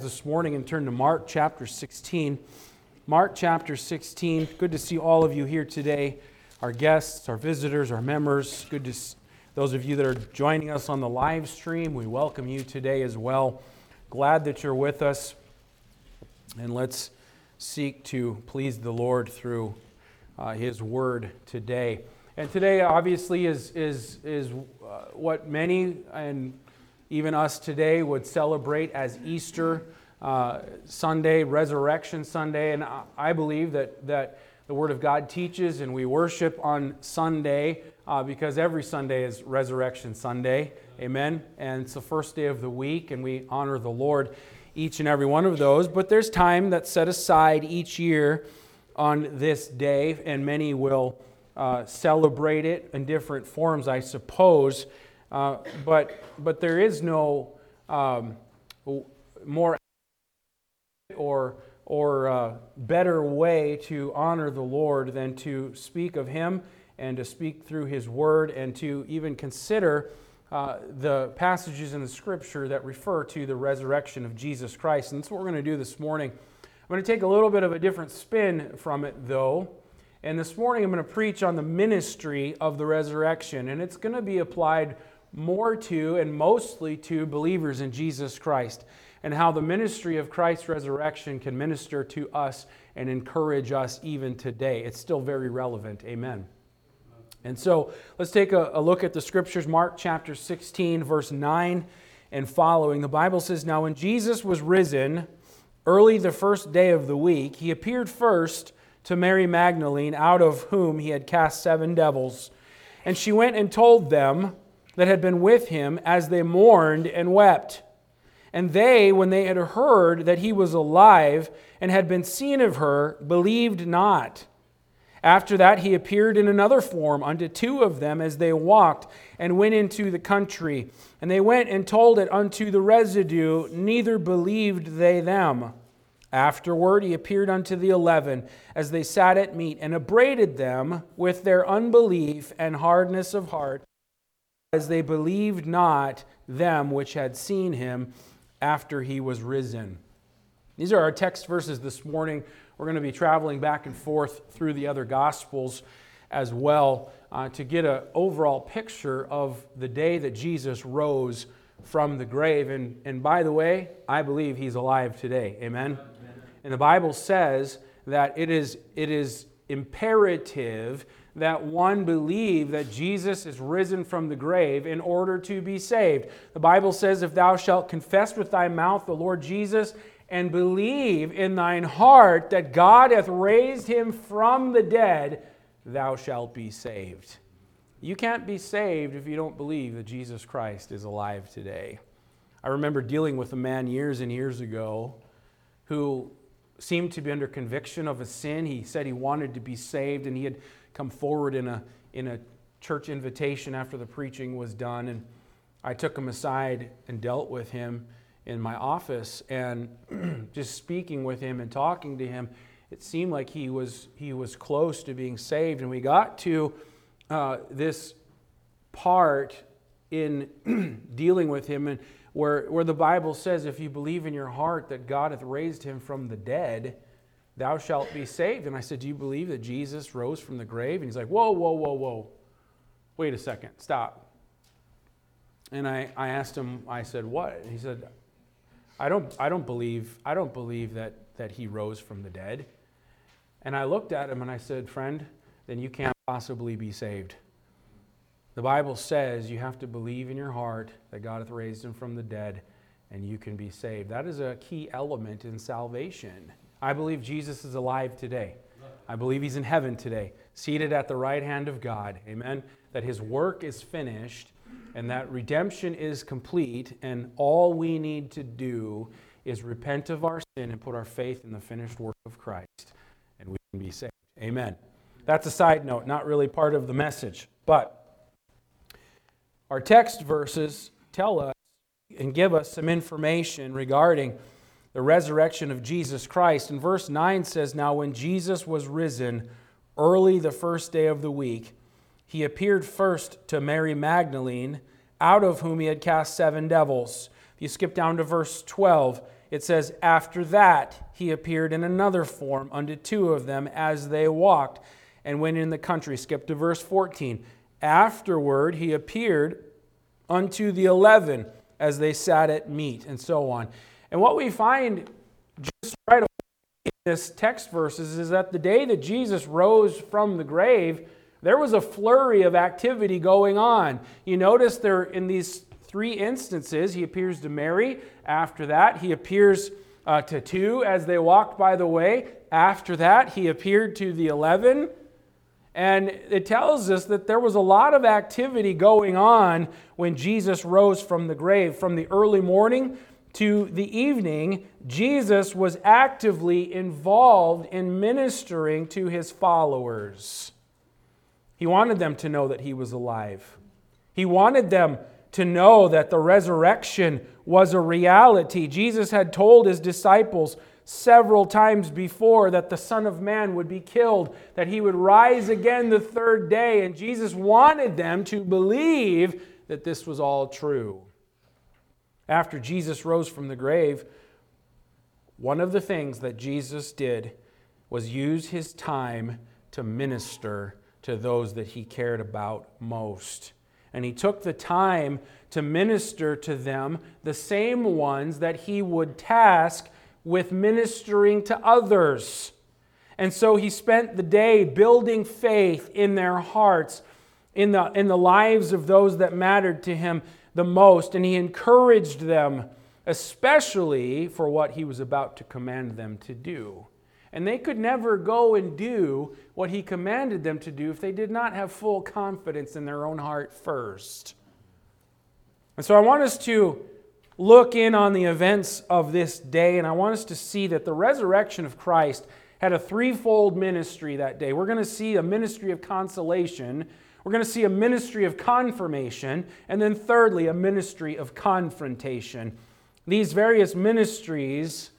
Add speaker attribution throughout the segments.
Speaker 1: this morning and turn to Mark chapter 16. Mark chapter 16. Good to see all of you here today, our guests, our visitors, our members. Good to see those of you that are joining us on the live stream. We welcome you today as well. Glad that you're with us. And let's seek to please the Lord through uh, His word today. And today, obviously, is, is, is uh, what many and even us today would celebrate as Easter uh, Sunday, Resurrection Sunday. And I believe that, that the Word of God teaches and we worship on Sunday uh, because every Sunday is Resurrection Sunday. Amen. And it's the first day of the week, and we honor the Lord each and every one of those. But there's time that's set aside each year on this day, and many will uh, celebrate it in different forms, I suppose. Uh, but, but there is no um, more or, or uh, better way to honor the Lord than to speak of Him and to speak through His Word and to even consider uh, the passages in the Scripture that refer to the resurrection of Jesus Christ. And that's what we're going to do this morning. I'm going to take a little bit of a different spin from it, though. And this morning I'm going to preach on the ministry of the resurrection. And it's going to be applied more to and mostly to believers in Jesus Christ and how the ministry of Christ's resurrection can minister to us and encourage us even today. It's still very relevant. Amen. And so let's take a, a, look at the scriptures. Mark chapter 16, verse 9 and following. The Bible says, Now when Jesus was risen early the first day of the week, he appeared first to Mary Magdalene, out of whom he had cast seven devils. And she went and told them that had been with him as they mourned and wept. And they, when they had heard that he was alive and had been seen of her, believed not. After that, he appeared in another form unto two of them as they walked and went into the country. And they went and told it unto the residue, neither believed they them. Afterward, he appeared unto the eleven as they sat at meat and upbraided them with their unbelief and hardness of heart as they believed not them which had seen him after he was risen. These are our text verses this morning. We're going to be traveling back and forth through the other gospels as well uh, to get an overall picture of the day that Jesus rose from the grave. And, and by the way, I believe he's alive today. Amen? Amen. And the Bible says that it is, it is imperative that one believe that Jesus is risen from the grave in order to be saved. The Bible says, If thou shalt confess with thy mouth the Lord Jesus and believe in thine heart that God hath raised him from the dead, thou shalt be saved. You can't be saved if you don't believe that Jesus Christ is alive today. I remember dealing with a man years and years ago who seemed to be under conviction of a sin. He said he wanted to be saved and he had come forward in a, in a church invitation after the preaching was done. And I took him aside and dealt with him in my office. And just speaking with him and talking to him, it seemed like he was, he was close to being saved. And we got to uh, this part in dealing with him and where, where the Bible says, if you believe in your heart that God hath raised him from the dead, thou shalt be saved. And I said, Do you believe that Jesus rose from the grave? And he's like, Whoa, whoa, whoa, whoa. Wait a second, stop. And I, I asked him, I said, What? And he said, I don't, I don't believe, I don't believe that, that he rose from the dead. And I looked at him and I said, Friend, then you can't possibly be saved. The Bible says you have to believe in your heart that God hath raised him from the dead and you can be saved. That is a key element in salvation. I believe Jesus is alive today. I believe he's in heaven today, seated at the right hand of God. Amen. That his work is finished and that redemption is complete, and all we need to do is repent of our sin and put our faith in the finished work of Christ, and we can be saved. Amen. That's a side note, not really part of the message. But our text verses tell us and give us some information regarding the resurrection of Jesus Christ. And verse 9 says, Now when Jesus was risen early the first day of the week, he appeared first to Mary Magdalene, out of whom he had cast seven devils. If you skip down to verse 12, it says, After that he appeared in another form unto two of them as they walked and went in the country. Skip to verse 14. Afterward he appeared unto the eleven as they sat at meat, and so on. And what we find just right away in this text verses is that the day that Jesus rose from the grave, there was a flurry of activity going on. You notice there in these three instances, he appears to Mary. After that, he appears uh, to two as they walked by the way. After that, he appeared to the eleven. And it tells us that there was a lot of activity going on when Jesus rose from the grave. From the early morning to the evening, Jesus was actively involved in ministering to his followers. He wanted them to know that he was alive. He wanted them to know that the resurrection was a reality. Jesus had told his disciples several times before that the Son of Man would be killed, that he would rise again the third day, and Jesus wanted them to believe that this was all true. After Jesus rose from the grave, one of the things that Jesus did was use his time to minister to those that he cared about most. And he took the time to minister to them, the same ones that he would task with ministering to others. And so he spent the day building faith in their hearts, in the, in the lives of those that mattered to him the most. And he encouraged them, especially for what he was about to command them to do. And they could never go and do what he commanded them to do if they did not have full confidence in their own heart first. And so I want us to look in on the events of this day, and I want us to see that the resurrection of Christ had a threefold ministry that day. We're going to see a ministry of consolation, we're going to see a ministry of confirmation, and then thirdly, a ministry of confrontation. These various ministries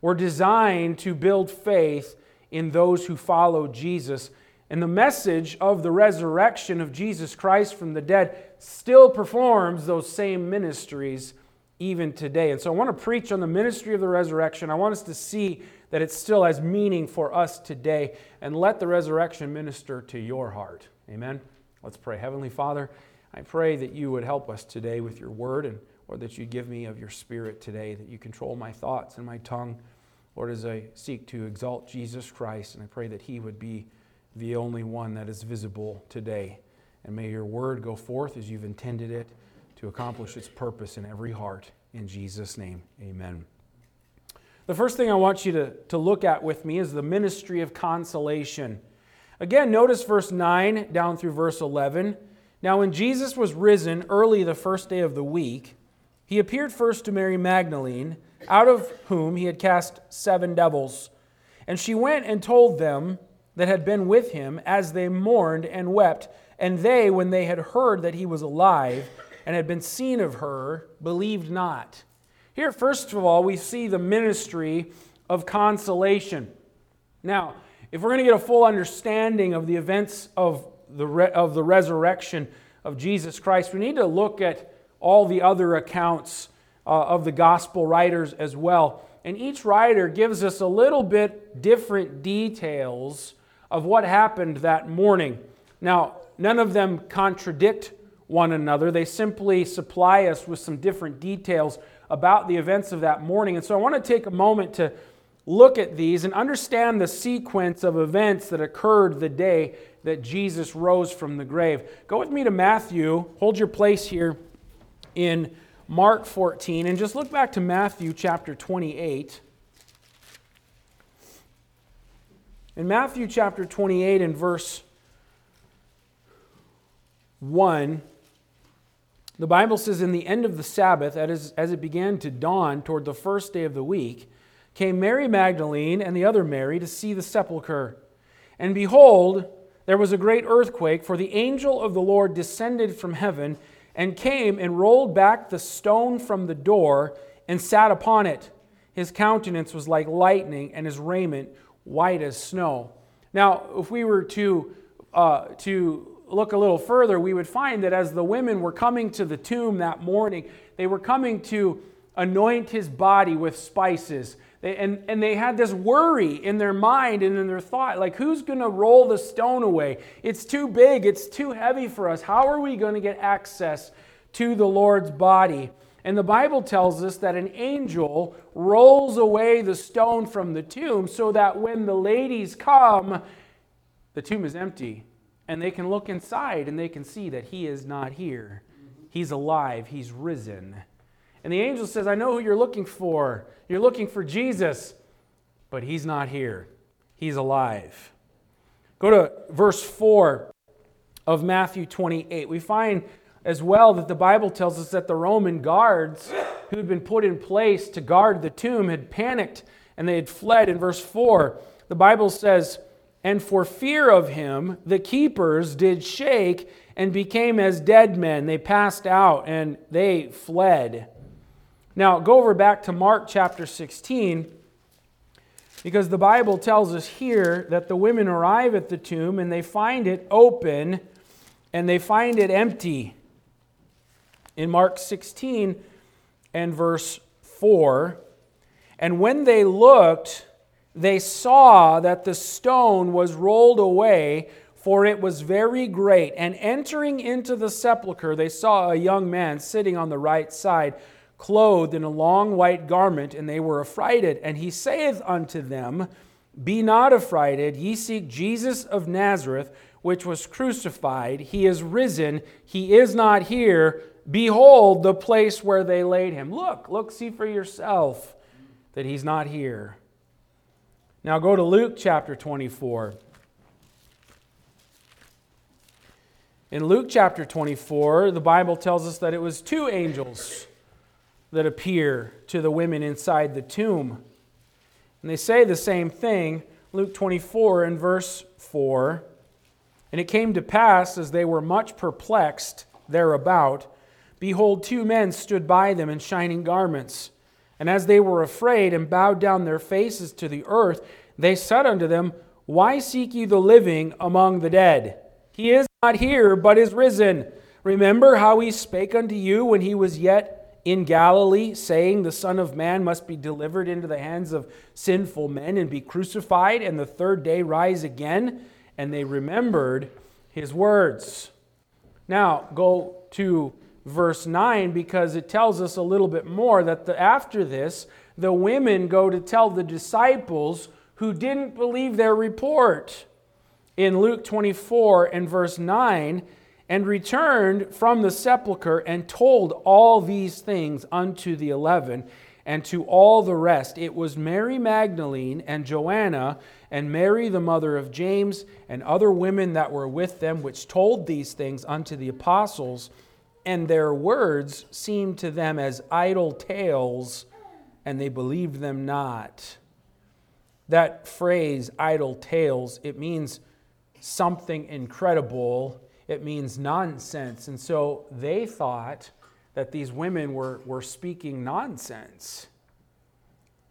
Speaker 1: were designed to build faith in those who follow Jesus. And the message of the resurrection of Jesus Christ from the dead still performs those same ministries even today. And so I want to preach on the ministry of the resurrection. I want us to see that it still has meaning for us today. And let the resurrection minister to your heart. Amen. Let's pray. Heavenly Father, I pray that you would help us today with your word and or that you give me of your spirit today, that you control my thoughts and my tongue. Lord, as I seek to exalt Jesus Christ, and I pray that he would be the only one that is visible today. And may your word go forth as you've intended it to accomplish its purpose in every heart. In Jesus' name, amen. The first thing I want you to, to look at with me is the ministry of consolation. Again, notice verse 9 down through verse 11. Now, when Jesus was risen early the first day of the week, he appeared first to Mary Magdalene, out of whom he had cast seven devils. And she went and told them that had been with him as they mourned and wept. And they, when they had heard that he was alive, and had been seen of her believed not. Here, first of all, we see the ministry of consolation. Now, if we're going to get a full understanding of the events of the, re- of the resurrection of Jesus Christ, we need to look at all the other accounts uh, of the gospel writers as well. And each writer gives us a little bit different details of what happened that morning. Now, none of them contradict one another. They simply supply us with some different details about the events of that morning. And so I want to take a moment to look at these and understand the sequence of events that occurred the day that Jesus rose from the grave. Go with me to Matthew. Hold your place here in Mark 14 and just look back to Matthew chapter 28. In Matthew chapter 28 and verse 1, the Bible says, In the end of the Sabbath, as, it began to dawn toward the first day of the week, came Mary Magdalene and the other Mary to see the sepulchre. And behold, there was a great earthquake, for the angel of the Lord descended from heaven and came and rolled back the stone from the door and sat upon it. His countenance was like lightning, and his raiment white as snow. Now, if we were to, uh, to look a little further, we would find that as the women were coming to the tomb that morning, they were coming to anoint his body with spices. And, and they had this worry in their mind and in their thought like, who's going to roll the stone away? It's too big, it's too heavy for us. How are we going to get access to the Lord's body? And the Bible tells us that an angel rolls away the stone from the tomb so that when the ladies come, the tomb is empty. And they can look inside and they can see that he is not here. He's alive, he's risen. And the angel says, I know who you're looking for. You're looking for Jesus, but he's not here. He's alive. Go to verse 4 of Matthew 28. We find as well that the Bible tells us that the Roman guards who had been put in place to guard the tomb had panicked and they had fled. In verse 4, the Bible says, And for fear of him, the keepers did shake and became as dead men. They passed out and they fled. Now, go over back to Mark chapter 16, because the Bible tells us here that the women arrive at the tomb and they find it open and they find it empty. In Mark 16 and verse 4, and when they looked, they saw that the stone was rolled away, for it was very great. And entering into the sepulchre, they saw a young man sitting on the right side clothed in a long white garment, and they were affrighted. And he saith unto them, Be not affrighted, ye seek Jesus of Nazareth, which was crucified. He is risen, he is not here. Behold the place where they laid him. Look, look, see for yourself that he's not here. Now go to Luke chapter 24. In Luke chapter 24, the Bible tells us that it was two angels that appear to the women inside the tomb. And they say the same thing, Luke 24 and verse 4. And it came to pass, as they were much perplexed thereabout, behold, two men stood by them in shining garments. And as they were afraid and bowed down their faces to the earth, they said unto them, Why seek ye the living among the dead? He is not here, but is risen. Remember how he spake unto you when he was yet in Galilee, saying, The Son of Man must be delivered into the hands of sinful men and be crucified, and the third day rise again. And they remembered his words. Now, go to verse 9 because it tells us a little bit more that the, after this, the women go to tell the disciples who didn't believe their report. In Luke 24 and verse 9, and returned from the sepulchre and told all these things unto the eleven and to all the rest. It was Mary Magdalene and Joanna and Mary the mother of James and other women that were with them, which told these things unto the apostles. And their words seemed to them as idle tales, and they believed them not. That phrase, idle tales, it means something incredible it means nonsense. And so they thought that these women were, were speaking nonsense.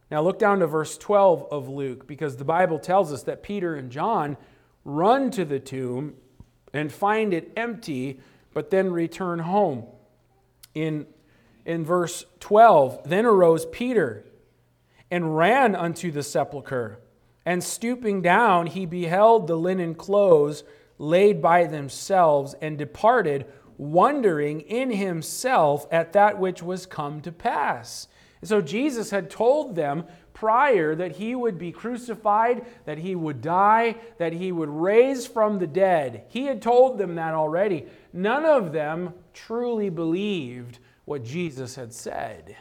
Speaker 1: Now look down to verse 12 of Luke because the Bible tells us that Peter and John run to the tomb and find it empty, but then return home. In, in verse 12, then arose Peter and ran unto the sepulchre, and stooping down, he beheld the linen clothes laid by themselves and departed, wondering in himself at that which was come to pass. And so Jesus had told them prior that he would be crucified, that he would die, that he would raise from the dead. He had told them that already. None of them truly believed what Jesus had said.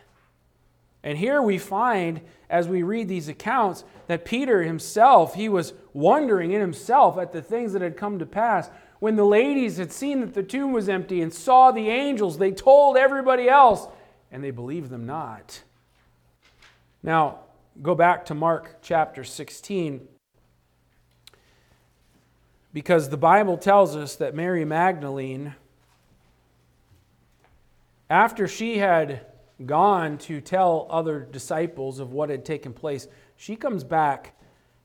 Speaker 1: And here we find, as we read these accounts, that Peter himself, he was wondering in himself at the things that had come to pass. When the ladies had seen that the tomb was empty and saw the angels, they told everybody else, and they believed them not. Now, go back to Mark chapter 16, because the Bible tells us that Mary Magdalene, after she had gone to tell other disciples of what had taken place, she comes back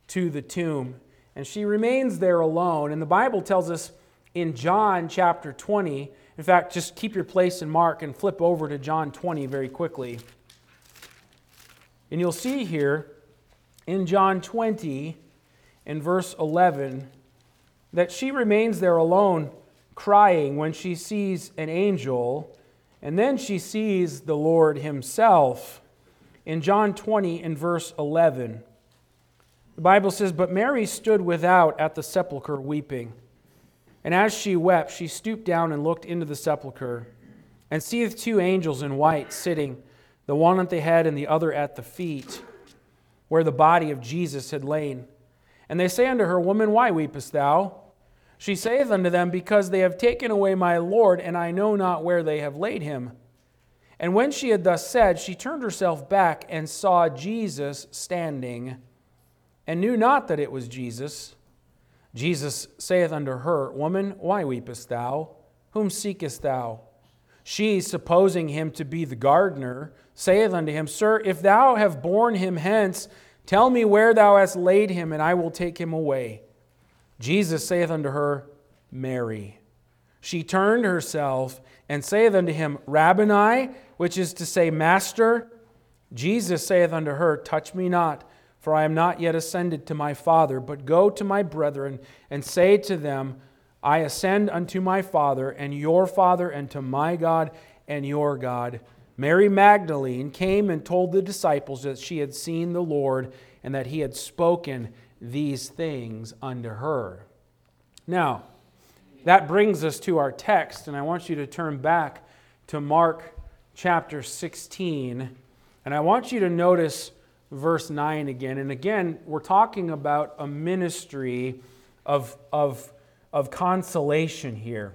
Speaker 1: to the tomb and she remains there alone. And the Bible tells us in John chapter 20, in fact, just keep your place in Mark and flip over to John 20 very quickly. And you'll see here in John 20, in verse 11, that she remains there alone, crying when she sees an angel, and then she sees the Lord Himself. In John 20, in verse 11, the Bible says, But Mary stood without at the sepulchre weeping. And as she wept, she stooped down and looked into the sepulchre, and seeth two angels in white sitting, the one at the head and the other at the feet, where the body of Jesus had lain. And they say unto her, Woman, why weepest thou? She saith unto them, Because they have taken away my Lord, and I know not where they have laid him. And when she had thus said, she turned herself back and saw Jesus standing, and knew not that it was Jesus. Jesus saith unto her, Woman, why weepest thou? Whom seekest thou? She, supposing him to be the gardener, saith unto him, Sir, if thou have borne him hence, tell me where thou hast laid him, and I will take him away. Jesus saith unto her, Mary. She turned herself and saith unto him, Rabboni, which is to say, Master. Jesus saith unto her, Touch me not for I am not yet ascended to my Father, but go to my brethren and say to them, I ascend unto my Father and your Father, and to my God and your God. Mary Magdalene came and told the disciples that she had seen the Lord and that he had spoken these things unto her. Now, that brings us to our text, and I want you to turn back to Mark chapter 16, and I want you to notice verse 9 again. And again, we're talking about a ministry of, of, of consolation here.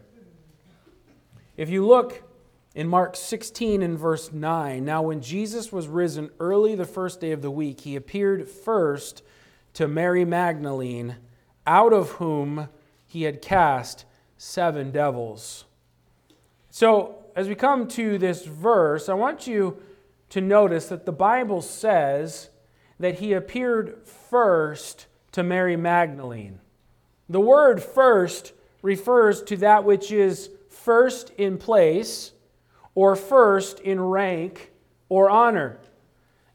Speaker 1: If you look in Mark 16 and verse 9, now when Jesus was risen early the first day of the week, he appeared first to Mary Magdalene, out of whom he had cast seven devils. So, as we come to this verse, I want you to notice that the Bible says that he appeared first to Mary Magdalene. The word first refers to that which is first in place or first in rank or honor.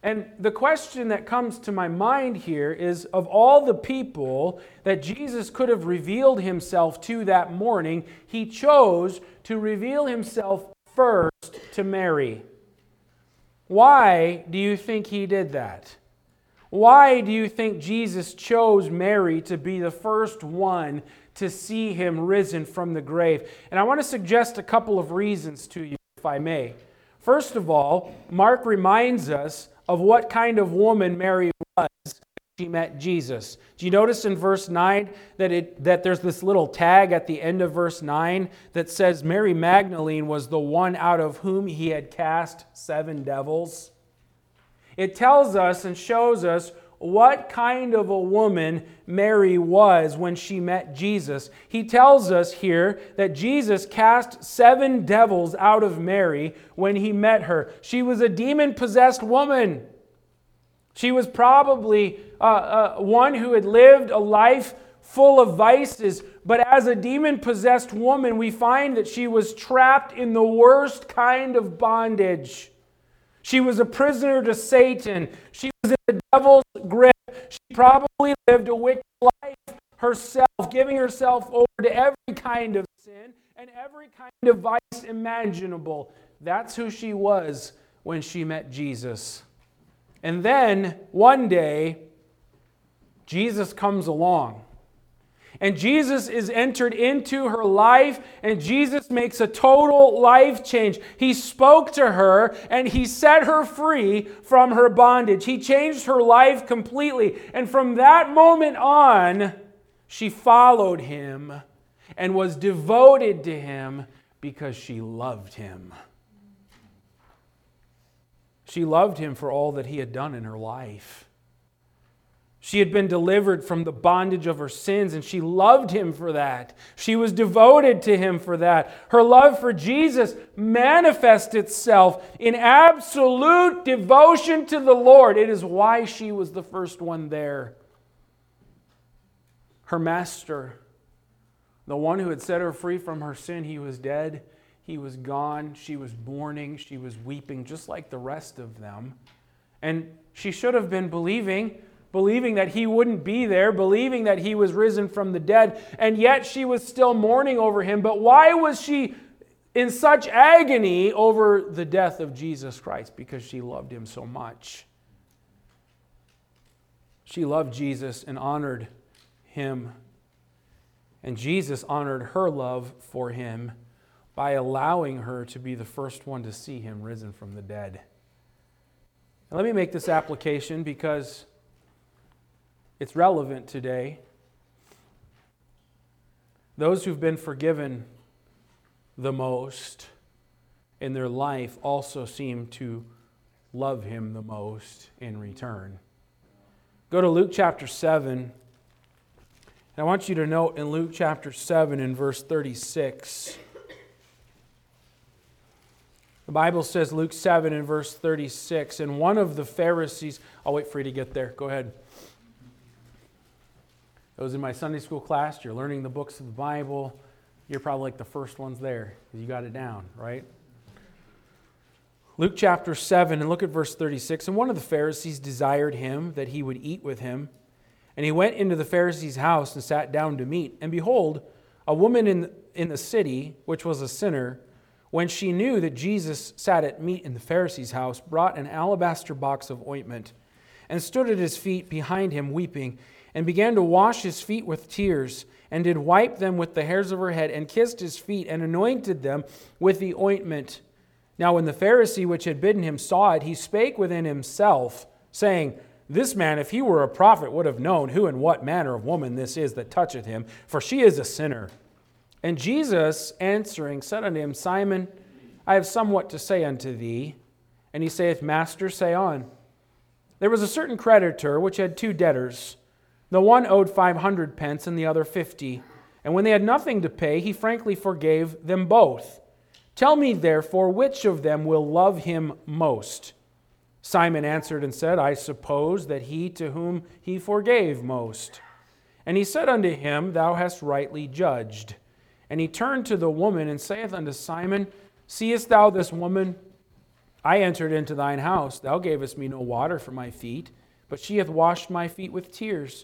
Speaker 1: And the question that comes to my mind here is of all the people that Jesus could have revealed himself to that morning, he chose to reveal himself first to Mary. Why do you think he did that? Why do you think Jesus chose Mary to be the first one to see him risen from the grave? And I want to suggest a couple of reasons to you, if I may. First of all, Mark reminds us of what kind of woman Mary was when she met Jesus. Do you notice in verse 9 that, it, that there's this little tag at the end of verse 9 that says Mary Magdalene was the one out of whom he had cast seven devils? It tells us and shows us what kind of a woman Mary was when she met Jesus. He tells us here that Jesus cast seven devils out of Mary when he met her. She was a demon possessed woman. She was probably uh, uh, one who had lived a life full of vices, but as a demon possessed woman, we find that she was trapped in the worst kind of bondage. She was a prisoner to Satan. She was the devil's grip. She probably lived a wicked life herself, giving herself over to every kind of sin and every kind of vice imaginable. That's who she was when she met Jesus. And then one day, Jesus comes along. And Jesus is entered into her life, and Jesus makes a total life change. He spoke to her and he set her free from her bondage. He changed her life completely. And from that moment on, she followed him and was devoted to him because she loved him. She loved him for all that he had done in her life. She had been delivered from the bondage of her sins, and she loved him for that. She was devoted to him for that. Her love for Jesus manifests itself in absolute devotion to the Lord. It is why she was the first one there. Her master, the one who had set her free from her sin, he was dead. He was gone. She was mourning. She was weeping, just like the rest of them. And she should have been believing, believing that he wouldn't be there, believing that he was risen from the dead, and yet she was still mourning over him. But why was she in such agony over the death of Jesus Christ? Because she loved him so much. She loved Jesus and honored him. And Jesus honored her love for him by allowing her to be the first one to see him risen from the dead. Let me make this application because it's relevant today. Those who've been forgiven the most in their life also seem to love him the most in return. Go to Luke chapter 7. And I want you to note in Luke chapter 7 in verse 36. The Bible says, Luke 7 and verse 36, and one of the Pharisees, I'll wait for you to get there. Go ahead. Those in my Sunday school class, you're learning the books of the Bible. You're probably like the first ones there because you got it down, right? Luke chapter 7, and look at verse 36. And one of the Pharisees desired him that he would eat with him. And he went into the Pharisee's house and sat down to meat. And behold, a woman in, in the city, which was a sinner, when she knew that Jesus sat at meat in the Pharisee's house, brought an alabaster box of ointment, and stood at his feet behind him, weeping, and began to wash his feet with tears, and did wipe them with the hairs of her head, and kissed his feet, and anointed them with the ointment. Now, when the Pharisee which had bidden him saw it, he spake within himself, saying, This man, if he were a prophet, would have known who and what manner of woman this is that toucheth him, for she is a sinner. And Jesus answering said unto him, Simon, I have somewhat to say unto thee. And he saith, Master, say on. There was a certain creditor which had two debtors. The one owed five hundred pence, and the other fifty. And when they had nothing to pay, he frankly forgave them both. Tell me, therefore, which of them will love him most? Simon answered and said, I suppose that he to whom he forgave most. And he said unto him, Thou hast rightly judged. And he turned to the woman and saith unto Simon, Seest thou this woman? I entered into thine house. Thou gavest me no water for my feet, but she hath washed my feet with tears,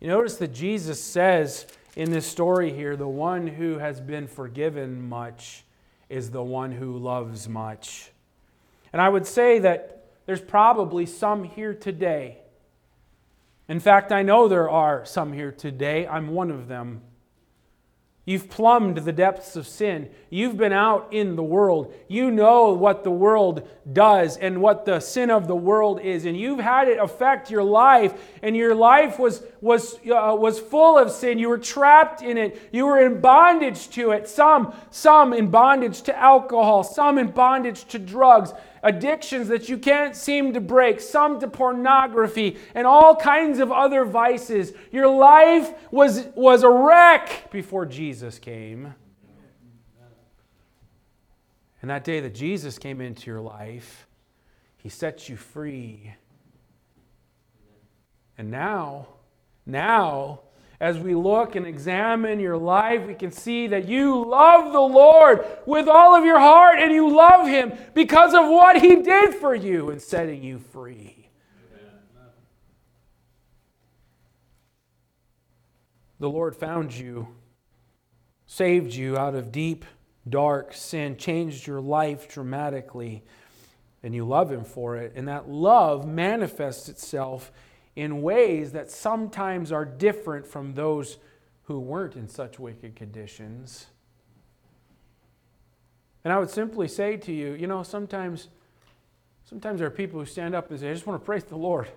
Speaker 1: You notice that Jesus says in this story here, the one who has been forgiven much is the one who loves much. And I would say that there's probably some here today. In fact, I know there are some here today. I'm one of them. You've plumbed the depths of sin. You've been out in the world. You know what the world does and what the sin of the world is. And you've had it affect your life. And your life was, was, uh, was full of sin. You were trapped in it. You were in bondage to it. Some, some in bondage to alcohol, some in bondage to drugs, addictions that you can't seem to break, some to pornography, and all kinds of other vices. Your life was, was a wreck before Jesus came. And that day that Jesus came into your life, he set you free. And now, now, as we look and examine your life, we can see that you love the Lord with all of your heart and you love Him because of what He did for you in setting you free. The Lord found you, saved you out of deep, dark sin, changed your life dramatically, and you love Him for it. And that love manifests itself in ways that sometimes are different from those who weren't in such wicked conditions. And I would simply say to you, you know, sometimes sometimes there are people who stand up and say, I just want to praise the Lord.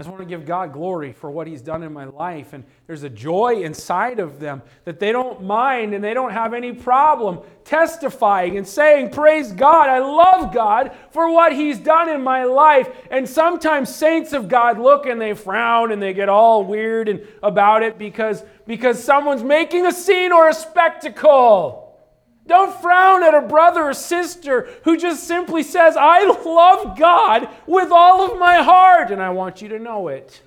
Speaker 1: I just want to give God glory for what He's done in my life. And there's a joy inside of them that they don't mind and they don't have any problem testifying and saying, Praise God, I love God for what He's done in my life. And sometimes saints of God look and they frown and they get all weird and about it because, because someone's making a scene or a spectacle. Don't frown at a brother or sister who just simply says, I love God with all of my heart, and I want you to know it.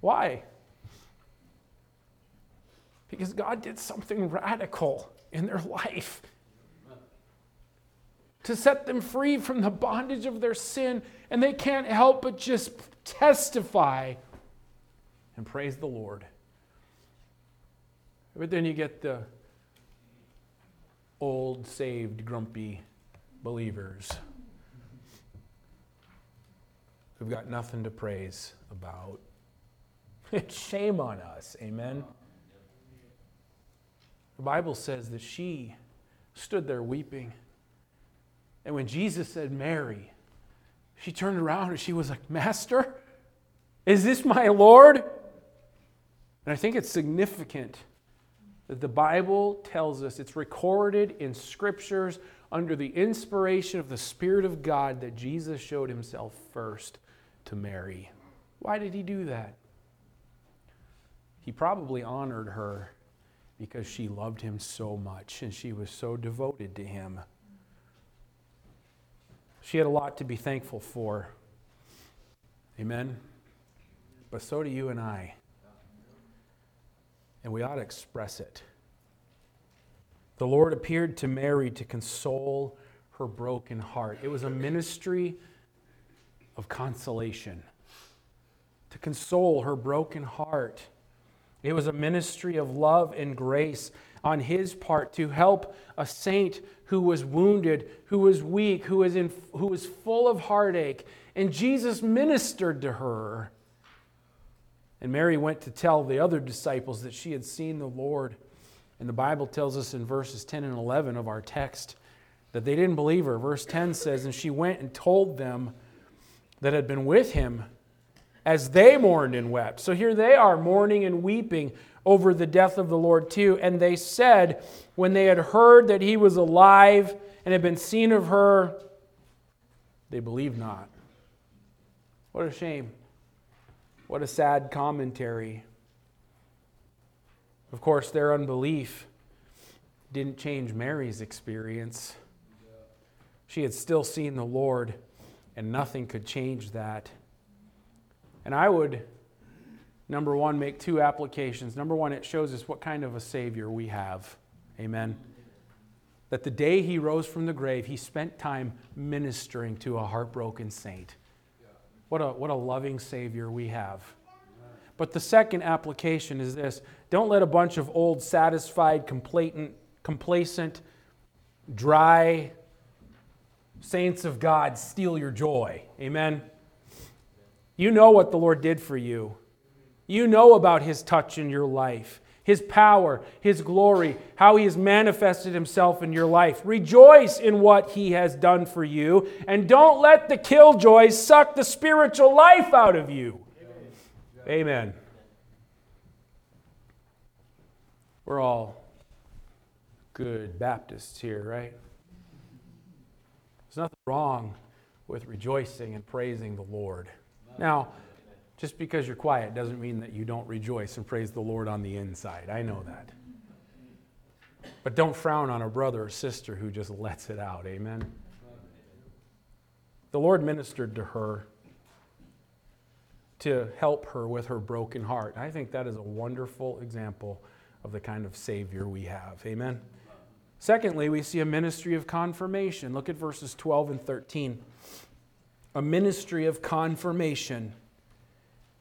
Speaker 1: Why? Because God did something radical in their life to set them free from the bondage of their sin, and they can't help but just testify and praise the Lord. But then you get the old, saved, grumpy believers who've got nothing to praise about. Shame on us. Amen. The Bible says that she stood there weeping. And when Jesus said, Mary, she turned around and she was like, Master, is this my Lord? And I think it's significant that the Bible tells us it's recorded in scriptures under the inspiration of the Spirit of God that Jesus showed himself first to Mary. Why did he do that? He probably honored her because she loved him so much and she was so devoted to him. She had a lot to be thankful for. Amen. But so do you and I and we ought to express it. The Lord appeared to Mary to console her broken heart. It was a ministry of consolation, to console her broken heart. It was a ministry of love and grace on his part to help a saint who was wounded, who was weak, who was, in, who was full of heartache. And Jesus ministered to her. And Mary went to tell the other disciples that she had seen the Lord. And the Bible tells us in verses 10 and 11 of our text that they didn't believe her. Verse 10 says, And she went and told them that had been with him as they mourned and wept. So here they are mourning and weeping over the death of the Lord too. And they said, when they had heard that he was alive and had been seen of her, they believed not. What a shame. What a sad commentary. Of course, their unbelief didn't change Mary's experience. She had still seen the Lord, and nothing could change that. And I would, number one, make two applications. Number one, it shows us what kind of a Savior we have. Amen. That the day he rose from the grave, he spent time ministering to a heartbroken saint. What a, what a loving Savior we have. But the second application is this don't let a bunch of old, satisfied, complacent, complacent dry saints of God steal your joy. Amen. You know what the Lord did for you. You know about his touch in your life, his power, his glory, how he has manifested himself in your life. Rejoice in what he has done for you, and don't let the killjoys suck the spiritual life out of you. Amen. We're all good Baptists here, right? There's nothing wrong with rejoicing and praising the Lord. Now, just because you're quiet doesn't mean that you don't rejoice and praise the Lord on the inside. I know that. But don't frown on a brother or sister who just lets it out. Amen. The Lord ministered to her to help her with her broken heart. I think that is a wonderful example of the kind of Savior we have. Amen. Secondly, we see a ministry of confirmation. Look at verses 12 and 13. A ministry of confirmation.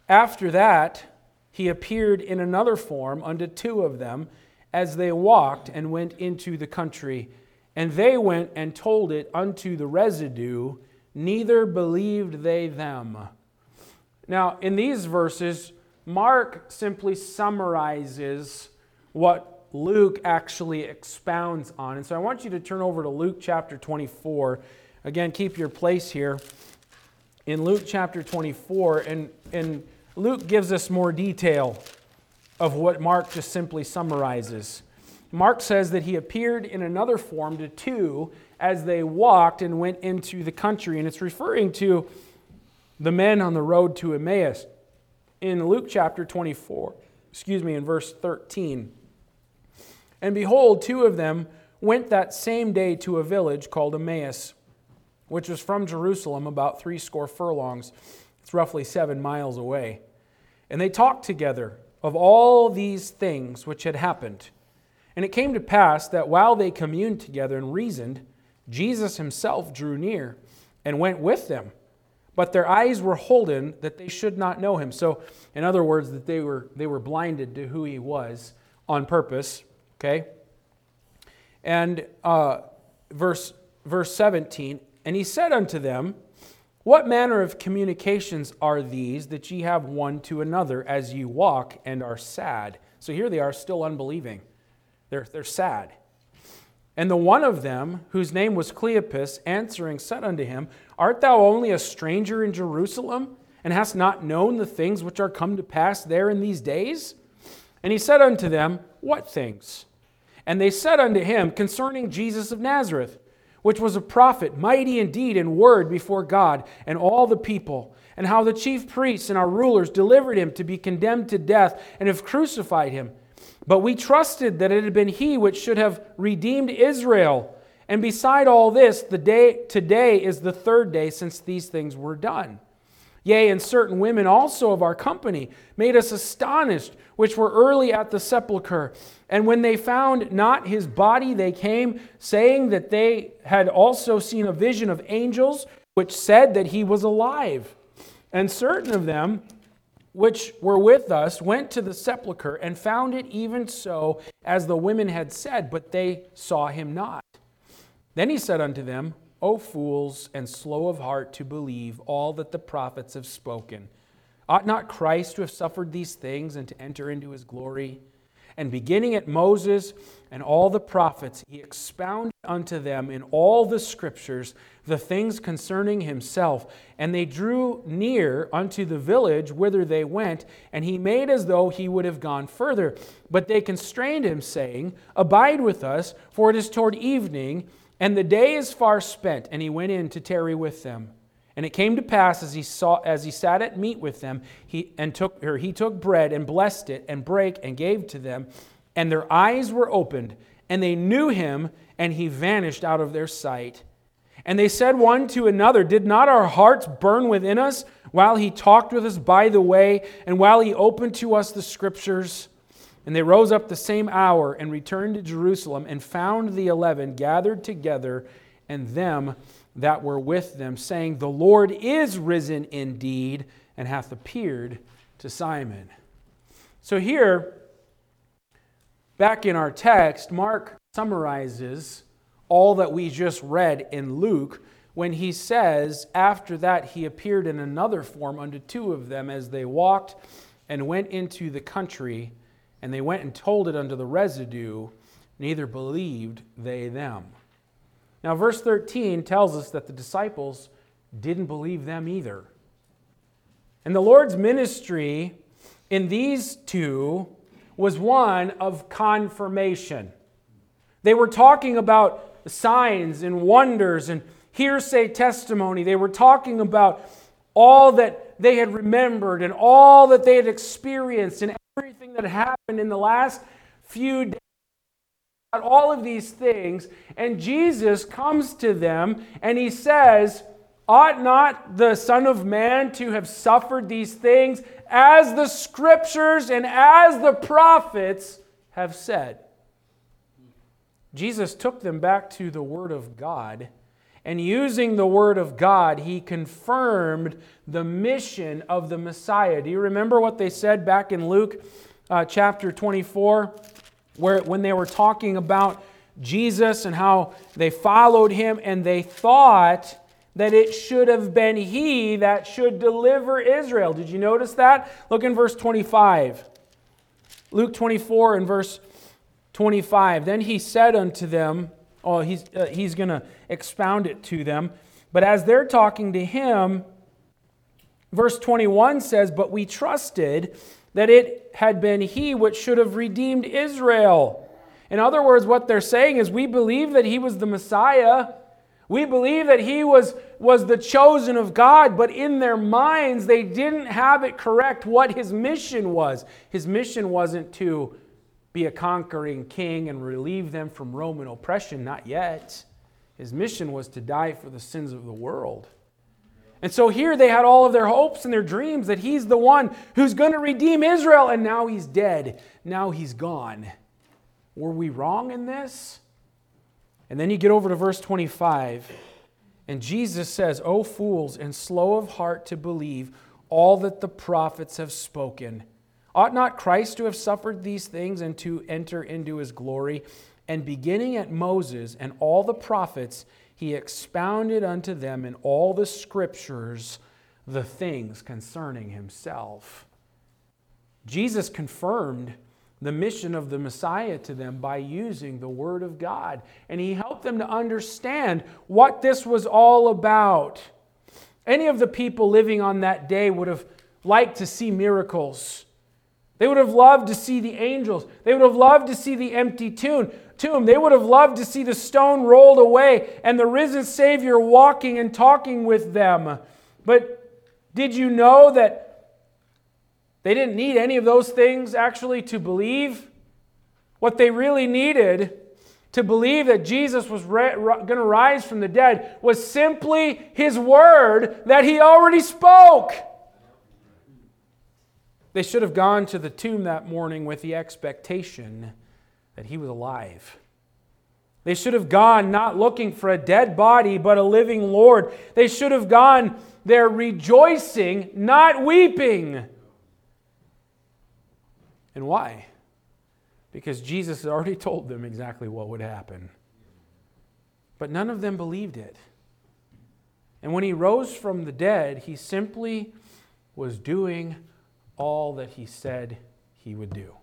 Speaker 1: After that, he appeared in another form unto two of them as they walked and went into the country. And they went and told it unto the residue, neither believed they them. Now, in these verses, Mark simply summarizes what Luke actually expounds on. And so I want you to turn over to Luke chapter 24. Again, keep your place here in Luke chapter 24, and, and Luke gives us more detail of what Mark just simply summarizes. Mark says that he appeared in another form to two as they walked and went into the country, and it's referring to the men on the road to Emmaus. In Luke chapter 24, excuse me, in verse 13. And behold, two of them went that same day to a village called Emmaus, which was from Jerusalem about three score furlongs. It's roughly seven miles away. And they talked together of all these things which had happened. And it came to pass that while they communed together and reasoned, Jesus himself drew near and went with them. But their eyes were holden that they should not know him. So, in other words, that they were, they were blinded to who he was on purpose. Okay? And uh, verse, verse 17, and he said unto them, What manner of communications are these that ye have one to another as ye walk and are sad? So here they are, still unbelieving. They're, they're sad. And the one of them, whose name was Cleopas, answering, said unto him, Art thou only a stranger in Jerusalem, and hast not known the things which are come to pass there in these days? And he said unto them, What things? And they said unto him, Concerning Jesus of Nazareth, which was a prophet, mighty indeed in word before God and all the people, and how the chief priests and our rulers delivered him to be condemned to death and have crucified him. But we trusted that it had been he which should have redeemed Israel. And beside all this, the day today is the third day since these things were done. Yea, and certain women also of our company made us astonished, which were early at the sepulchre. And when they found not his body, they came, saying that they had also seen a vision of angels, which said that he was alive. And certain of them, which were with us went to the sepulchre and found it even so as the women had said, but they saw him not. Then he said unto them, O fools and slow of heart to believe all that the prophets have spoken. Ought not Christ to have suffered these things and to enter into his glory? And beginning at Moses and all the prophets, he expounded unto them in all the scriptures the things concerning himself. And they drew near unto the village whither they went, and he made as though he would have gone further. But they constrained him, saying, Abide with us, for it is toward evening, and the day is far spent. And he went in to tarry with them. And it came to pass as he saw as he sat at meat with them, he and took or he took bread and blessed it and brake and gave to them, and their eyes were opened, and they knew him, and he vanished out of their sight. And they said one to another, Did not our hearts burn within us while he talked with us by the way, and while he opened to us the scriptures? And they rose up the same hour and returned to Jerusalem and found the eleven gathered together and them that were with them, saying, The Lord is risen indeed and hath appeared to Simon. So here, back in our text, Mark summarizes all that we just read in Luke when he says, After that he appeared in another form unto two of them as they walked and went into the country, and they went and told it unto the residue, neither believed they them. Now, verse 13 tells us that the disciples didn't believe them either. And the Lord's ministry in these two was one of confirmation. They were talking about signs and wonders and hearsay testimony. They were talking about all that they had remembered and all that they had experienced and everything that happened in the last few days all of these things, and Jesus comes to them and he says, Ought not the Son of Man to have suffered these things as the scriptures and as the prophets have said? Jesus took them back to the Word of God, and using the Word of God, he confirmed the mission of the Messiah. Do you remember what they said back in Luke uh, chapter 24? Where when they were talking about Jesus and how they followed him and they thought that it should have been he that should deliver Israel. Did you notice that? Look in verse 25. Luke 24 and verse 25. Then he said unto them, oh, he's, uh, he's going to expound it to them. But as they're talking to him, Verse 21 says, But we trusted that it had been he which should have redeemed Israel. In other words, what they're saying is, We believe that he was the Messiah. We believe that he was, was the chosen of God, but in their minds, they didn't have it correct what his mission was. His mission wasn't to be a conquering king and relieve them from Roman oppression, not yet. His mission was to die for the sins of the world. And so here they had all of their hopes and their dreams that he's the one who's going to redeem Israel, and now he's dead. Now he's gone. Were we wrong in this? And then you get over to verse 25, and Jesus says, O fools, and slow of heart to believe all that the prophets have spoken. Ought not Christ to have suffered these things and to enter into his glory? And beginning at Moses and all the prophets, he expounded unto them in all the scriptures the things concerning himself. Jesus confirmed the mission of the Messiah to them by using the Word of God. And he helped them to understand what this was all about. Any of the people living on that day would have liked to see miracles. They would have loved to see the angels. They would have loved to see the empty tomb. They would have loved to see the stone rolled away and the risen Savior walking and talking with them. But did you know that they didn't need any of those things actually to believe? What they really needed to believe that Jesus was re- going to rise from the dead was simply his word that he already spoke. They should have gone to the tomb that morning with the expectation that he was alive. They should have gone not looking for a dead body, but a living Lord. They should have gone there rejoicing, not weeping. And why? Because Jesus had already told them exactly what would happen. But none of them believed it. And when he rose from the dead, he simply was doing all that he said he would do.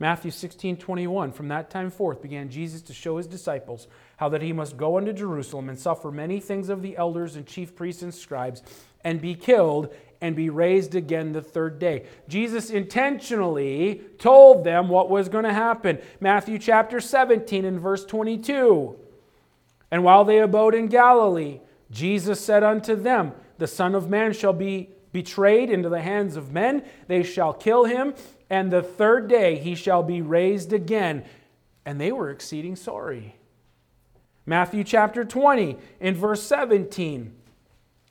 Speaker 1: Matthew 16, 21. From that time forth began Jesus to show his disciples how that he must go unto Jerusalem and suffer many things of the elders and chief priests and scribes, and be killed, and be raised again the third day. Jesus intentionally told them what was going to happen. Matthew chapter 17 and verse 22. And while they abode in Galilee, Jesus said unto them, The Son of Man shall be betrayed into the hands of men, they shall kill him and the third day he shall be raised again. And they were exceeding sorry. Matthew chapter 20, in verse 17.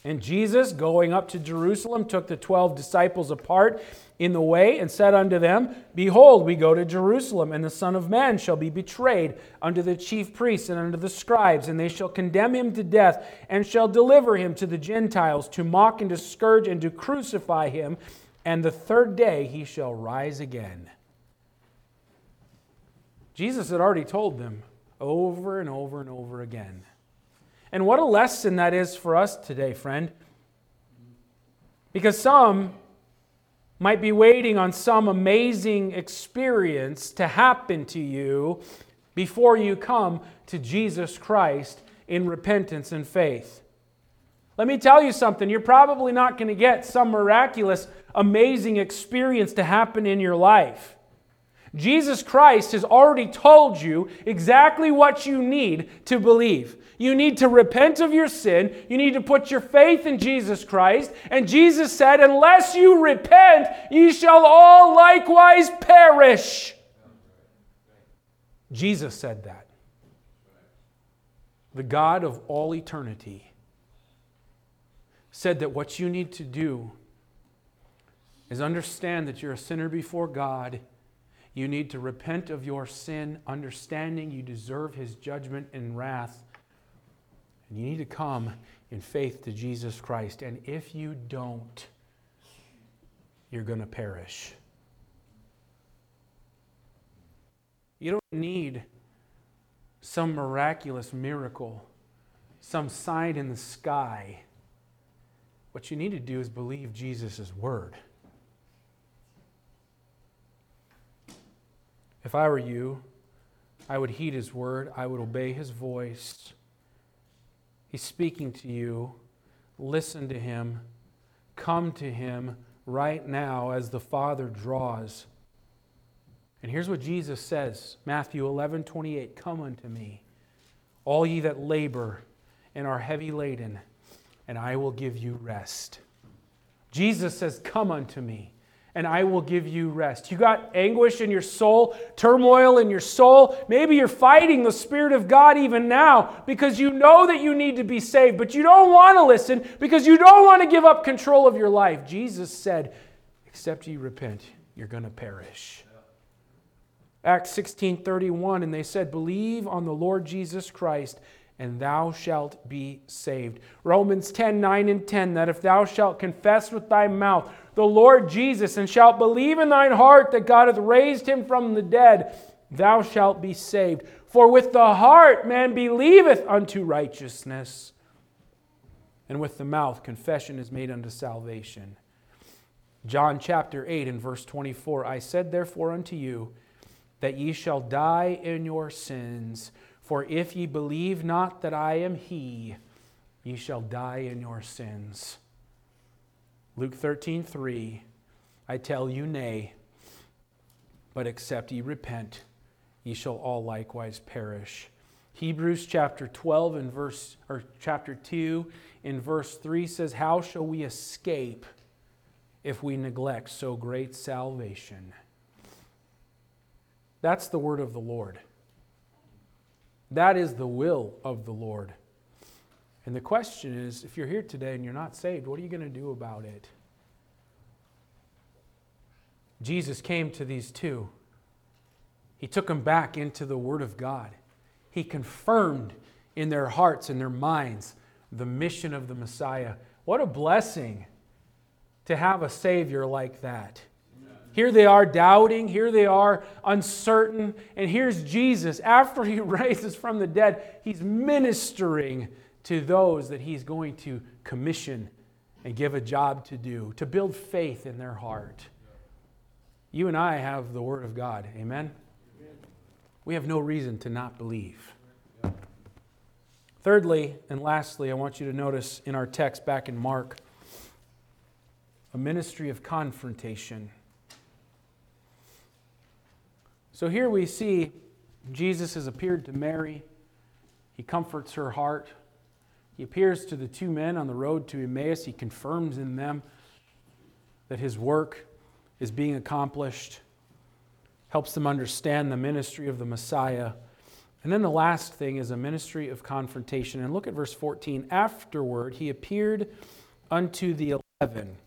Speaker 1: And Jesus, going up to Jerusalem, took the twelve disciples apart in the way and said unto them, Behold, we go to Jerusalem, and the Son of Man shall be betrayed unto the chief priests and unto the scribes, and they shall condemn him to death, and shall deliver him to the Gentiles to mock and to scourge and to crucify him and the third day he shall rise again. Jesus had already told them over and over and over again. And what a lesson that is for us today, friend. Because some might be waiting on some amazing experience to happen to you before you come to Jesus Christ in repentance and faith. Let me tell you something. You're probably not going to get some miraculous amazing experience to happen in your life. Jesus Christ has already told you exactly what you need to believe. You need to repent of your sin. You need to put your faith in Jesus Christ. And Jesus said, Unless you repent, ye shall all likewise perish. Jesus said that. The God of all eternity said that what you need to do is understand that you're a sinner before God. You need to repent of your sin, understanding you deserve his judgment and wrath. You need to come in faith to Jesus Christ. And if you don't, you're going to perish. You don't need some miraculous miracle, some sign in the sky. What you need to do is believe Jesus' word. If I were you, I would heed his word, I would obey his voice. He's speaking to you. Listen to him. come to him right now as the Father draws. And here's what Jesus says Matthew 11 28 Come unto me, all ye that labor and are heavy laden, and I will give you rest. Jesus says, Come unto me and I will give you rest. You got anguish in your soul, turmoil in your soul. Maybe you're fighting the Spirit of God even now because you know that you need to be saved, but you don't want to listen because you don't want to give up control of your life. Jesus said, Except you repent, you're going to perish. Acts 16 31, and they said, Believe on the Lord Jesus Christ and thou shalt be saved. Romans 10 9 and 10 that if thou shalt confess with thy mouth the Lord Jesus and shalt believe in thine heart that God hath raised him from the dead, thou shalt be saved. For with the heart man believeth unto righteousness, and with the mouth confession is made unto salvation. John chapter 8 and verse 24 I said therefore unto you that ye shall die in your sins. For if ye believe not that I am He, ye shall die in your sins. Luke 13, 3, I tell you, nay, but except ye repent, ye shall all likewise perish. Hebrews chapter 12 and verse or chapter 2 in verse 3 says, How shall we escape if we neglect so great salvation? That's the word of the Lord. That is the will of the Lord. And the question is if you're here today and you're not saved, what are you going to do about it? Jesus came to these two. He took them back into the Word of God. He confirmed in their hearts and their minds the mission of the Messiah. What a blessing to have a Savior like that. Here they are doubting, here they are uncertain, and here's Jesus. After he raises from the dead, he's ministering to those that he's going to commission and give a job to do, to build faith in their heart. You and I have the Word of God. Amen? We have no reason to not believe. Thirdly, and lastly, I want you to notice in our text back in Mark a ministry of confrontation. So here we see Jesus has appeared to Mary. He comforts her heart. He appears to the two men on the road to Emmaus. He confirms in them that his work is being accomplished, helps them understand the ministry of the Messiah. And then the last thing is a ministry of confrontation. And look at verse 14. Afterward, he appeared unto the eleven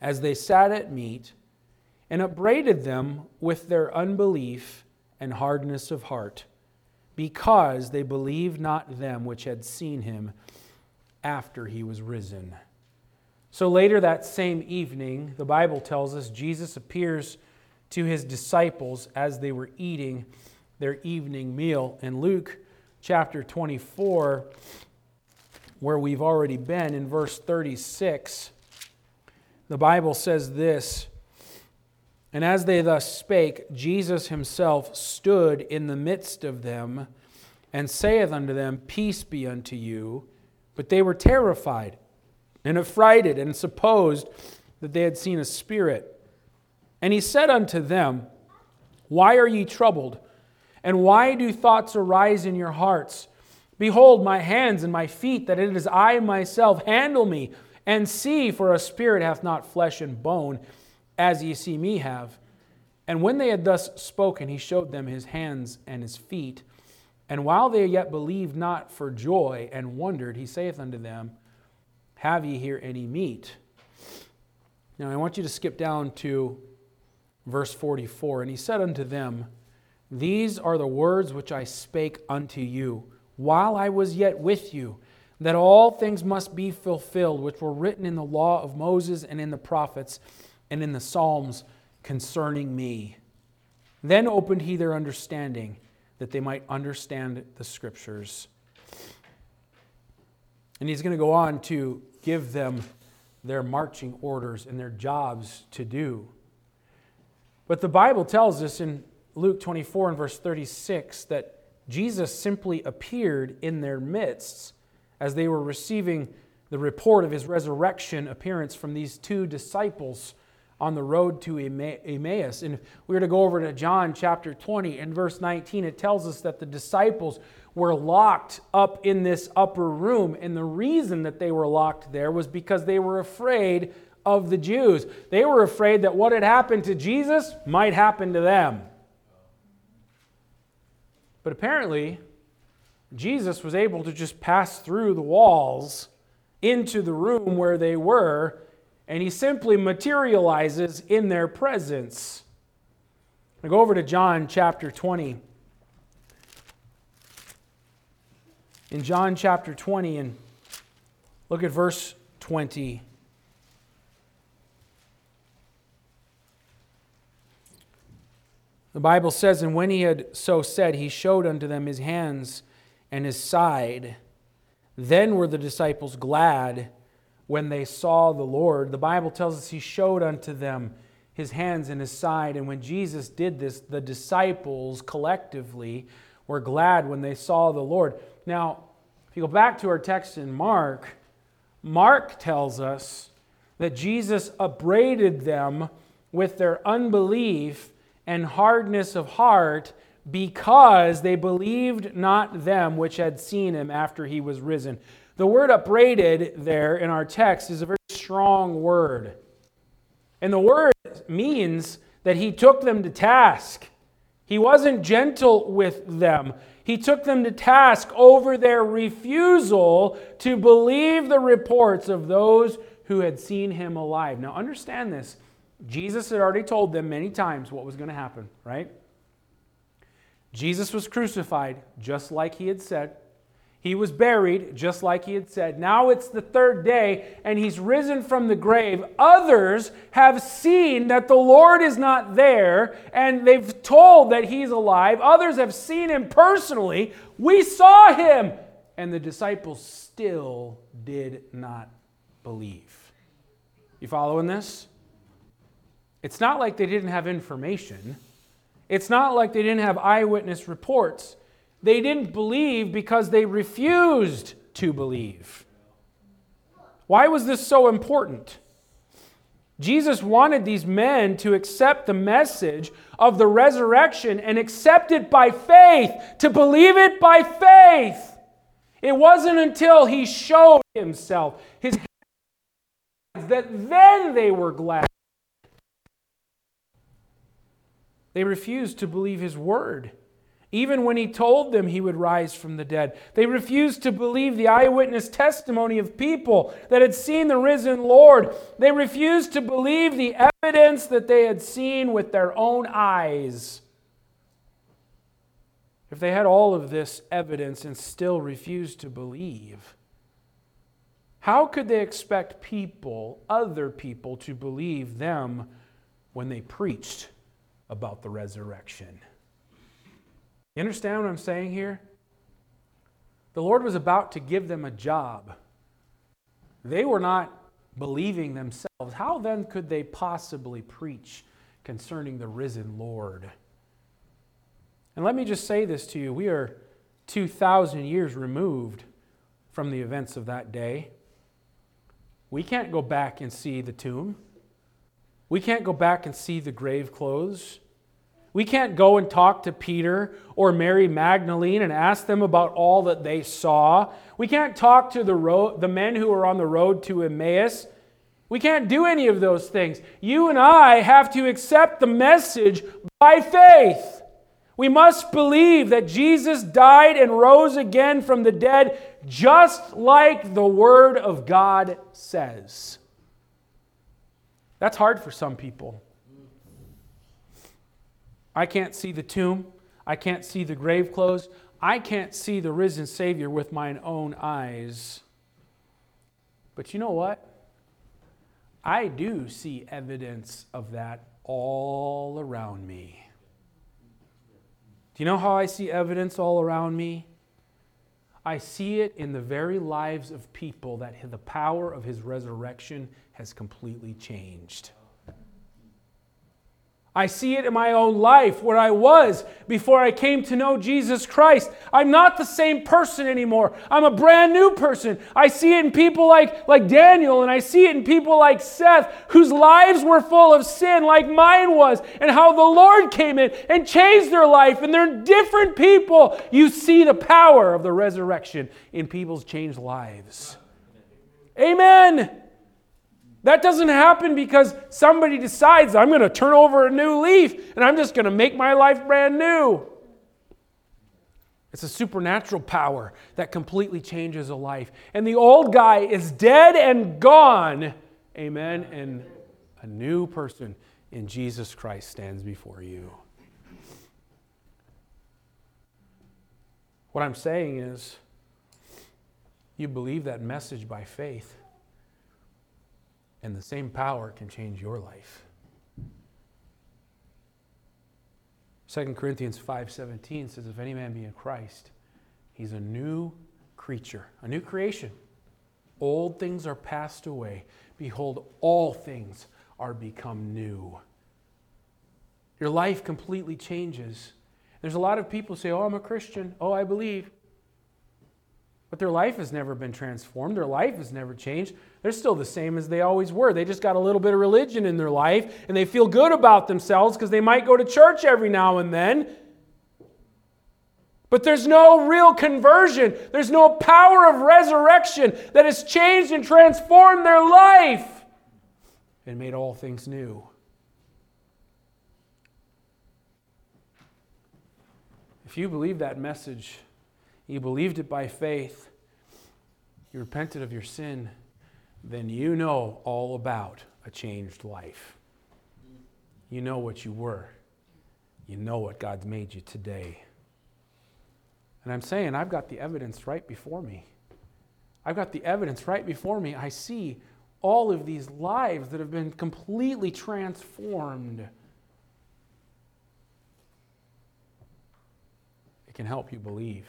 Speaker 1: as they sat at meat and upbraided them with their unbelief and hardness of heart, because they believed not them which had seen him after he was risen. So later that same evening, the Bible tells us Jesus appears to his disciples as they were eating their evening meal. In Luke chapter 24, where we've already been, in verse 36, the Bible says this and as they thus spake, Jesus himself stood in the midst of them and saith unto them, Peace be unto you. But they were terrified and affrighted and supposed that they had seen a spirit. And he said unto them, Why are ye troubled? And why do thoughts arise in your hearts? Behold, my hands and my feet, that it is I myself. Handle me and see, for a spirit hath not flesh and bone as ye see me have. And when they had thus spoken, he showed them his hands and his feet. And while they yet believed not for joy and wondered, he saith unto them, Have ye here any meat? Now I want you to skip down to verse 44. And he said unto them, These are the words which I spake unto you while I was yet with you, that all things must be fulfilled, which were written in the law of Moses and in the prophets and in the Psalms concerning me. Then opened he their understanding that they might understand the scriptures. And he's going to go on to give them their marching orders and their jobs to do. But the Bible tells us in Luke 24 and verse 36 that Jesus simply appeared in their midst as they were receiving the report of his resurrection appearance from these two disciples on the road to Emmaus. And if we were to go over to John chapter 20 and verse 19, it tells us that the disciples were locked up in this upper room. And the reason that they were locked there was because they were afraid of the Jews. They were afraid that what had happened to Jesus might happen to them. But apparently, Jesus was able to just pass through the walls into the room where they were and he simply materializes in their presence. I go over to John chapter 20. In John chapter 20, and look at verse 20. The Bible says, And when he had so said, he showed unto them his hands and his side. Then were the disciples glad when they saw the Lord. The Bible tells us he showed unto them his hands and his side. And when Jesus did this, the disciples collectively were glad when they saw the Lord. Now, if you go back to our text in Mark, Mark tells us that Jesus upbraided them with their unbelief and hardness of heart because they believed not them which had seen him after he was risen. The word upbraided there in our text is a very strong word. And the word means that he took them to task. He wasn't gentle with them. He took them to task over their refusal to believe the reports of those who had seen him alive. Now, understand this. Jesus had already told them many times what was going to happen, right? Jesus was crucified just like he had said. He was buried, just like he had said. Now it's the third day, and he's risen from the grave. Others have seen that the Lord is not there, and they've told that he's alive. Others have seen him personally. We saw him. And the disciples still did not believe. You following this? It's not like they didn't have information, it's not like they didn't have eyewitness reports. They didn't believe because they refused to believe. Why was this so important? Jesus wanted these men to accept the message of the resurrection and accept it by faith, to believe it by faith. It wasn't until he showed himself, his hands, that then they were glad. They refused to believe his word even when he told them he would rise from the dead. They refused to believe the eyewitness testimony of people that had seen the risen Lord. They refused to believe the evidence that they had seen with their own eyes. If they had all of this evidence and still refused to believe, how could they expect people, other people, to believe them when they preached about the resurrection? You understand what I'm saying here? The Lord was about to give them a job. They were not believing themselves. How then could they possibly preach concerning the risen Lord? And let me just say this to you we are 2,000 years removed from the events of that day. We can't go back and see the tomb. We can't go back and see the grave clothes. We can't go and talk to Peter or Mary Magdalene and ask them about all that they saw. We can't talk to the, the men who are on the road to Emmaus. We can't do any of those things. You and I have to accept the message by faith. We must believe that Jesus died and rose again from the dead, just like the Word of God says. That's hard for some people. I can't see the tomb. I can't see the grave clothes. I can't see the risen Savior with mine own eyes. But you know what? I do see evidence of that all around me. Do you know how I see evidence all around me? I see it in the very lives of people that the power of his resurrection has completely changed. I see it in my own life where I was before I came to know Jesus Christ. I'm not the same person anymore. I'm a brand new person. I see it in people like, like Daniel, and I see it in people like Seth, whose lives were full of sin, like mine was, and how the Lord came in and changed their life, and they're different people. You see the power of the resurrection in people's changed lives. Amen. That doesn't happen because somebody decides I'm going to turn over a new leaf and I'm just going to make my life brand new. It's a supernatural power that completely changes a life. And the old guy is dead and gone. Amen. And a new person in Jesus Christ stands before you. What I'm saying is, you believe that message by faith and the same power can change your life. 2 Corinthians 5:17 says if any man be in Christ, he's a new creature, a new creation. Old things are passed away. Behold, all things are become new. Your life completely changes. There's a lot of people say, "Oh, I'm a Christian. Oh, I believe." But their life has never been transformed. Their life has never changed. They're still the same as they always were. They just got a little bit of religion in their life and they feel good about themselves because they might go to church every now and then. But there's no real conversion. There's no power of resurrection that has changed and transformed their life and made all things new. If you believe that message, you believed it by faith, you repented of your sin, then you know all about a changed life. You know what you were. You know what God's made you today. And I'm saying, I've got the evidence right before me. I've got the evidence right before me. I see all of these lives that have been completely transformed. It can help you believe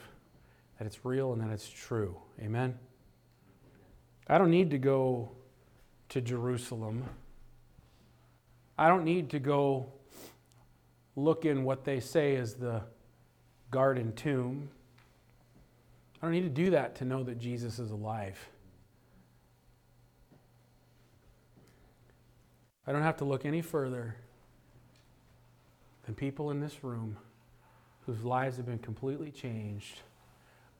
Speaker 1: that it's real and that it's true. Amen? I don't need to go to Jerusalem. I don't need to go look in what they say is the garden tomb. I don't need to do that to know that Jesus is alive. I don't have to look any further than people in this room whose lives have been completely changed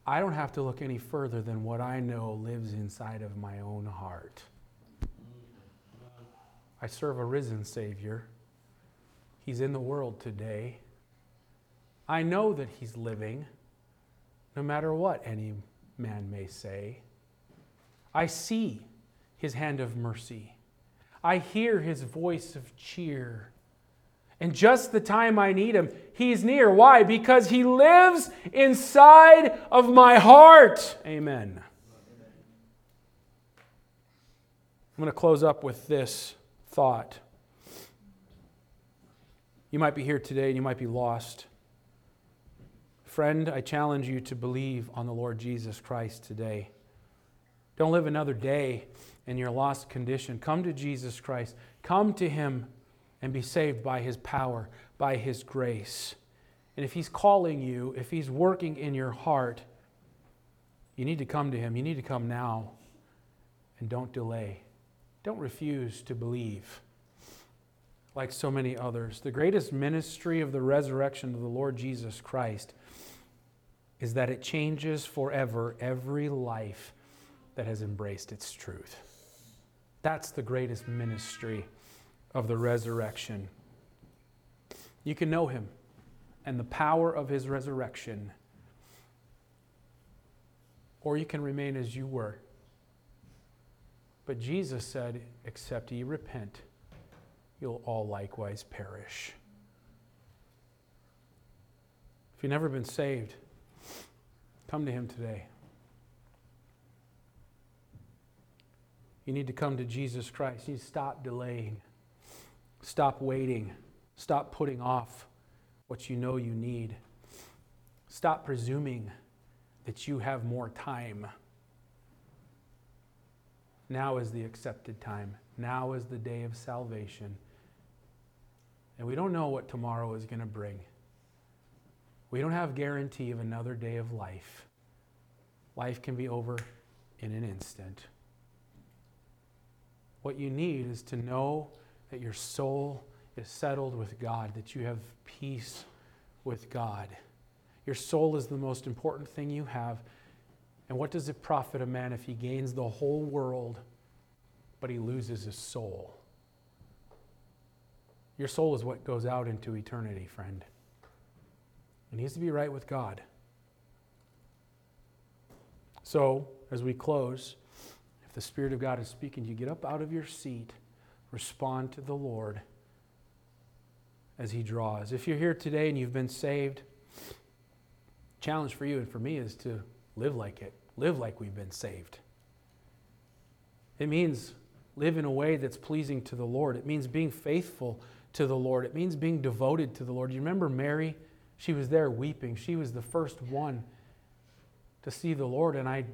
Speaker 1: I don't have to look any further than what I know lives inside of my own heart. I serve a risen Savior. He's in the world today. I know that He's living, no matter what any man may say. I see His hand of mercy. I hear His voice of cheer. And just the time I need him, he's near. Why? Because he lives inside of my heart. Amen. I'm going to close up with this thought. You might be here today and you might be lost. Friend, I challenge you to believe on the Lord Jesus Christ today. Don't live another day in your lost condition. Come to Jesus Christ. Come to Him and be saved by His power, by His grace. And if He's calling you, if He's working in your heart, you need to come to Him. You need to come now. And don't delay. Don't refuse to believe like so many others. The greatest ministry of the resurrection of the Lord Jesus Christ is that it changes forever every life that has embraced its truth. That's the greatest ministry of the resurrection. You can know him and the power of his resurrection, or you can remain as you were. But Jesus said, Except ye repent, you'll all likewise perish. If you've never been saved, come to him today. You need to come to Jesus Christ. You need to stop delaying. Stop waiting. Stop putting off what you know you need. Stop presuming that you have more time. Now is the accepted time. Now is the day of salvation. And we don't know what tomorrow is going to bring. We don't have guarantee of another day of life. Life can be over in an instant. What you need is to know that your soul is settled with God, that you have peace with God. Your soul is the most important thing you have. And what does it profit a man if he gains the whole world, but he loses his soul? Your soul is what goes out into eternity, friend. It needs to be right with God. So, as we close, if the Spirit of God is speaking, you get up out of your seat, respond to the Lord as He draws. If you're here today and you've been saved, challenge for you and for me is to live like it. Live like we've been saved. It means live in a way that's pleasing to the Lord. It means being faithful to the Lord. It means being devoted to the Lord. You remember Mary? She was there weeping. She was the first one to see the Lord, and I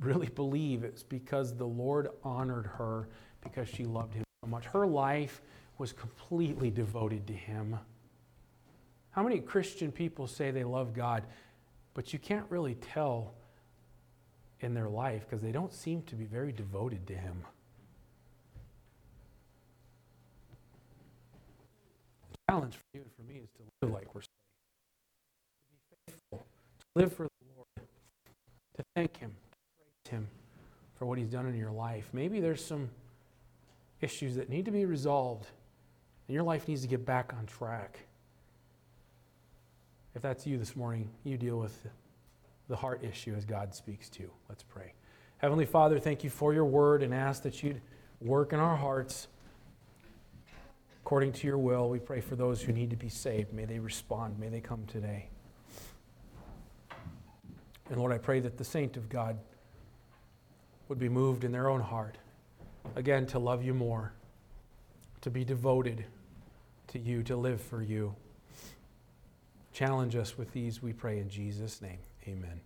Speaker 1: really believe it's because the Lord honored her because she loved him much. Her life was completely devoted to him. How many Christian people say they love God, but you can't really tell in their life because they don't seem to be very devoted to him? The challenge for you and for me is to live like we're saved, to be faithful, to live for the Lord, to thank him, to praise him for what he's done in your life. Maybe there's some issues that need to be resolved and your life needs to get back on track. If that's you this morning, you deal with the heart issue as God speaks to you. Let's pray. Heavenly Father, thank you for your word and ask that you'd work in our hearts according to your will. We pray for those who need to be saved. May they respond. May they come today. And Lord, I pray that the saint of God would be moved in their own heart, again, to love you more, to be devoted to you, to live for you. Challenge us with these, we pray in Jesus' name. Amen.